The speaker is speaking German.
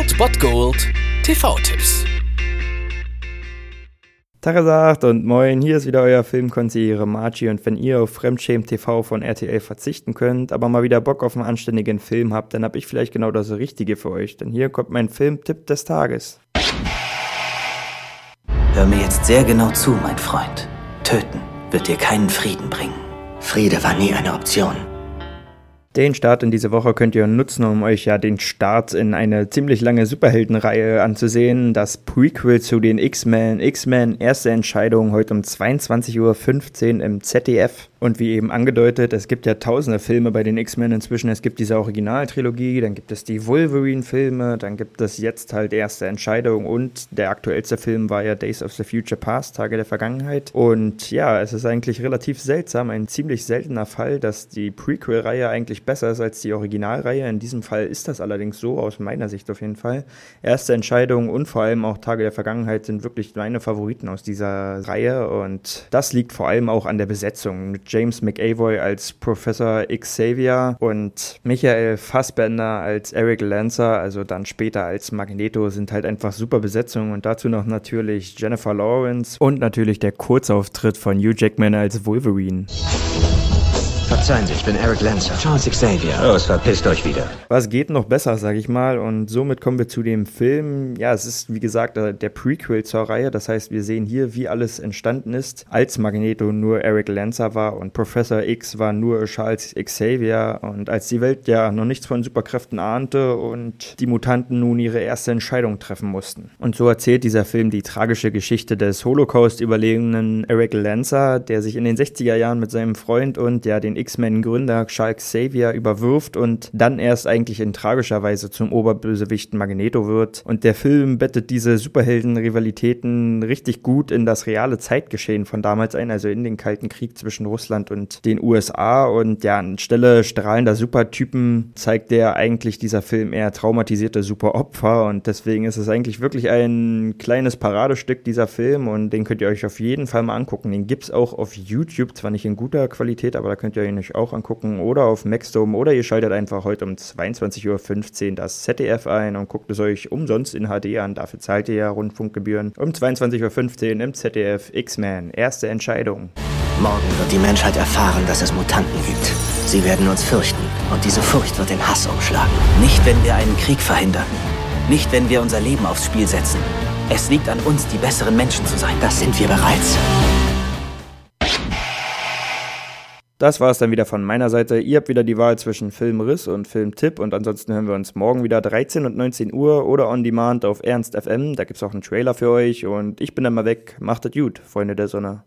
Old Bot Gold TV-Tipps. Tagesagt und moin, hier ist wieder euer Filmkonsigliere Margie und wenn ihr auf Fremdschämen TV von RTL verzichten könnt, aber mal wieder Bock auf einen anständigen Film habt, dann hab ich vielleicht genau das Richtige für euch, denn hier kommt mein Filmtipp des Tages. Hör mir jetzt sehr genau zu, mein Freund. Töten wird dir keinen Frieden bringen. Friede war nie eine Option. Den Start in diese Woche könnt ihr nutzen, um euch ja den Start in eine ziemlich lange Superheldenreihe anzusehen. Das Prequel zu den X-Men. X-Men, erste Entscheidung, heute um 22.15 Uhr im ZDF. Und wie eben angedeutet, es gibt ja tausende Filme bei den X-Men inzwischen. Es gibt diese Originaltrilogie, dann gibt es die Wolverine-Filme, dann gibt es jetzt halt erste Entscheidung und der aktuellste Film war ja Days of the Future Past, Tage der Vergangenheit. Und ja, es ist eigentlich relativ seltsam, ein ziemlich seltener Fall, dass die Prequel-Reihe eigentlich besser ist als die Originalreihe. In diesem Fall ist das allerdings so, aus meiner Sicht auf jeden Fall. Erste Entscheidung und vor allem auch Tage der Vergangenheit sind wirklich meine Favoriten aus dieser Reihe und das liegt vor allem auch an der Besetzung. Mit James McAvoy als Professor Xavier und Michael Fassbender als Eric Lancer, also dann später als Magneto, sind halt einfach super Besetzungen und dazu noch natürlich Jennifer Lawrence und natürlich der Kurzauftritt von Hugh Jackman als Wolverine. Verzeihen Sie, ich bin Eric Lancer. Xavier. Los, verpisst euch wieder. Was geht noch besser, sag ich mal. Und somit kommen wir zu dem Film. Ja, es ist, wie gesagt, äh, der Prequel zur Reihe. Das heißt, wir sehen hier, wie alles entstanden ist, als Magneto nur Eric Lancer war und Professor X war nur Charles Xavier. Und als die Welt ja noch nichts von Superkräften ahnte und die Mutanten nun ihre erste Entscheidung treffen mussten. Und so erzählt dieser Film die tragische Geschichte des Holocaust-Überlebenden Eric Lancer, der sich in den 60er Jahren mit seinem Freund und ja den X-Men-Gründer Charles Xavier überwirft und dann erst eigentlich in tragischer Weise zum Oberbösewichten Magneto wird. Und der Film bettet diese Superhelden-Rivalitäten richtig gut in das reale Zeitgeschehen von damals ein, also in den Kalten Krieg zwischen Russland und den USA. Und ja, anstelle strahlender Supertypen zeigt der eigentlich dieser Film eher traumatisierte Superopfer. Und deswegen ist es eigentlich wirklich ein kleines Paradestück, dieser Film. Und den könnt ihr euch auf jeden Fall mal angucken. Den gibt es auch auf YouTube, zwar nicht in guter Qualität, aber da könnt ihr ihn euch auch angucken oder auf Maxdome oder ihr schaltet einfach heute um 22.15 Uhr das ZDF ein und guckt es euch umsonst in HD an. Dafür zahlt ihr ja Rundfunkgebühren. Um 22.15 Uhr im ZDF X-Men. Erste Entscheidung. Morgen wird die Menschheit erfahren, dass es Mutanten gibt. Sie werden uns fürchten und diese Furcht wird in Hass umschlagen. Nicht, wenn wir einen Krieg verhindern. Nicht, wenn wir unser Leben aufs Spiel setzen. Es liegt an uns, die besseren Menschen zu sein. Das sind wir bereits. Das war es dann wieder von meiner Seite. Ihr habt wieder die Wahl zwischen Filmriss und Filmtipp und ansonsten hören wir uns morgen wieder 13 und 19 Uhr oder on demand auf Ernst FM. Da gibt es auch einen Trailer für euch und ich bin dann mal weg. Macht es gut, Freunde der Sonne.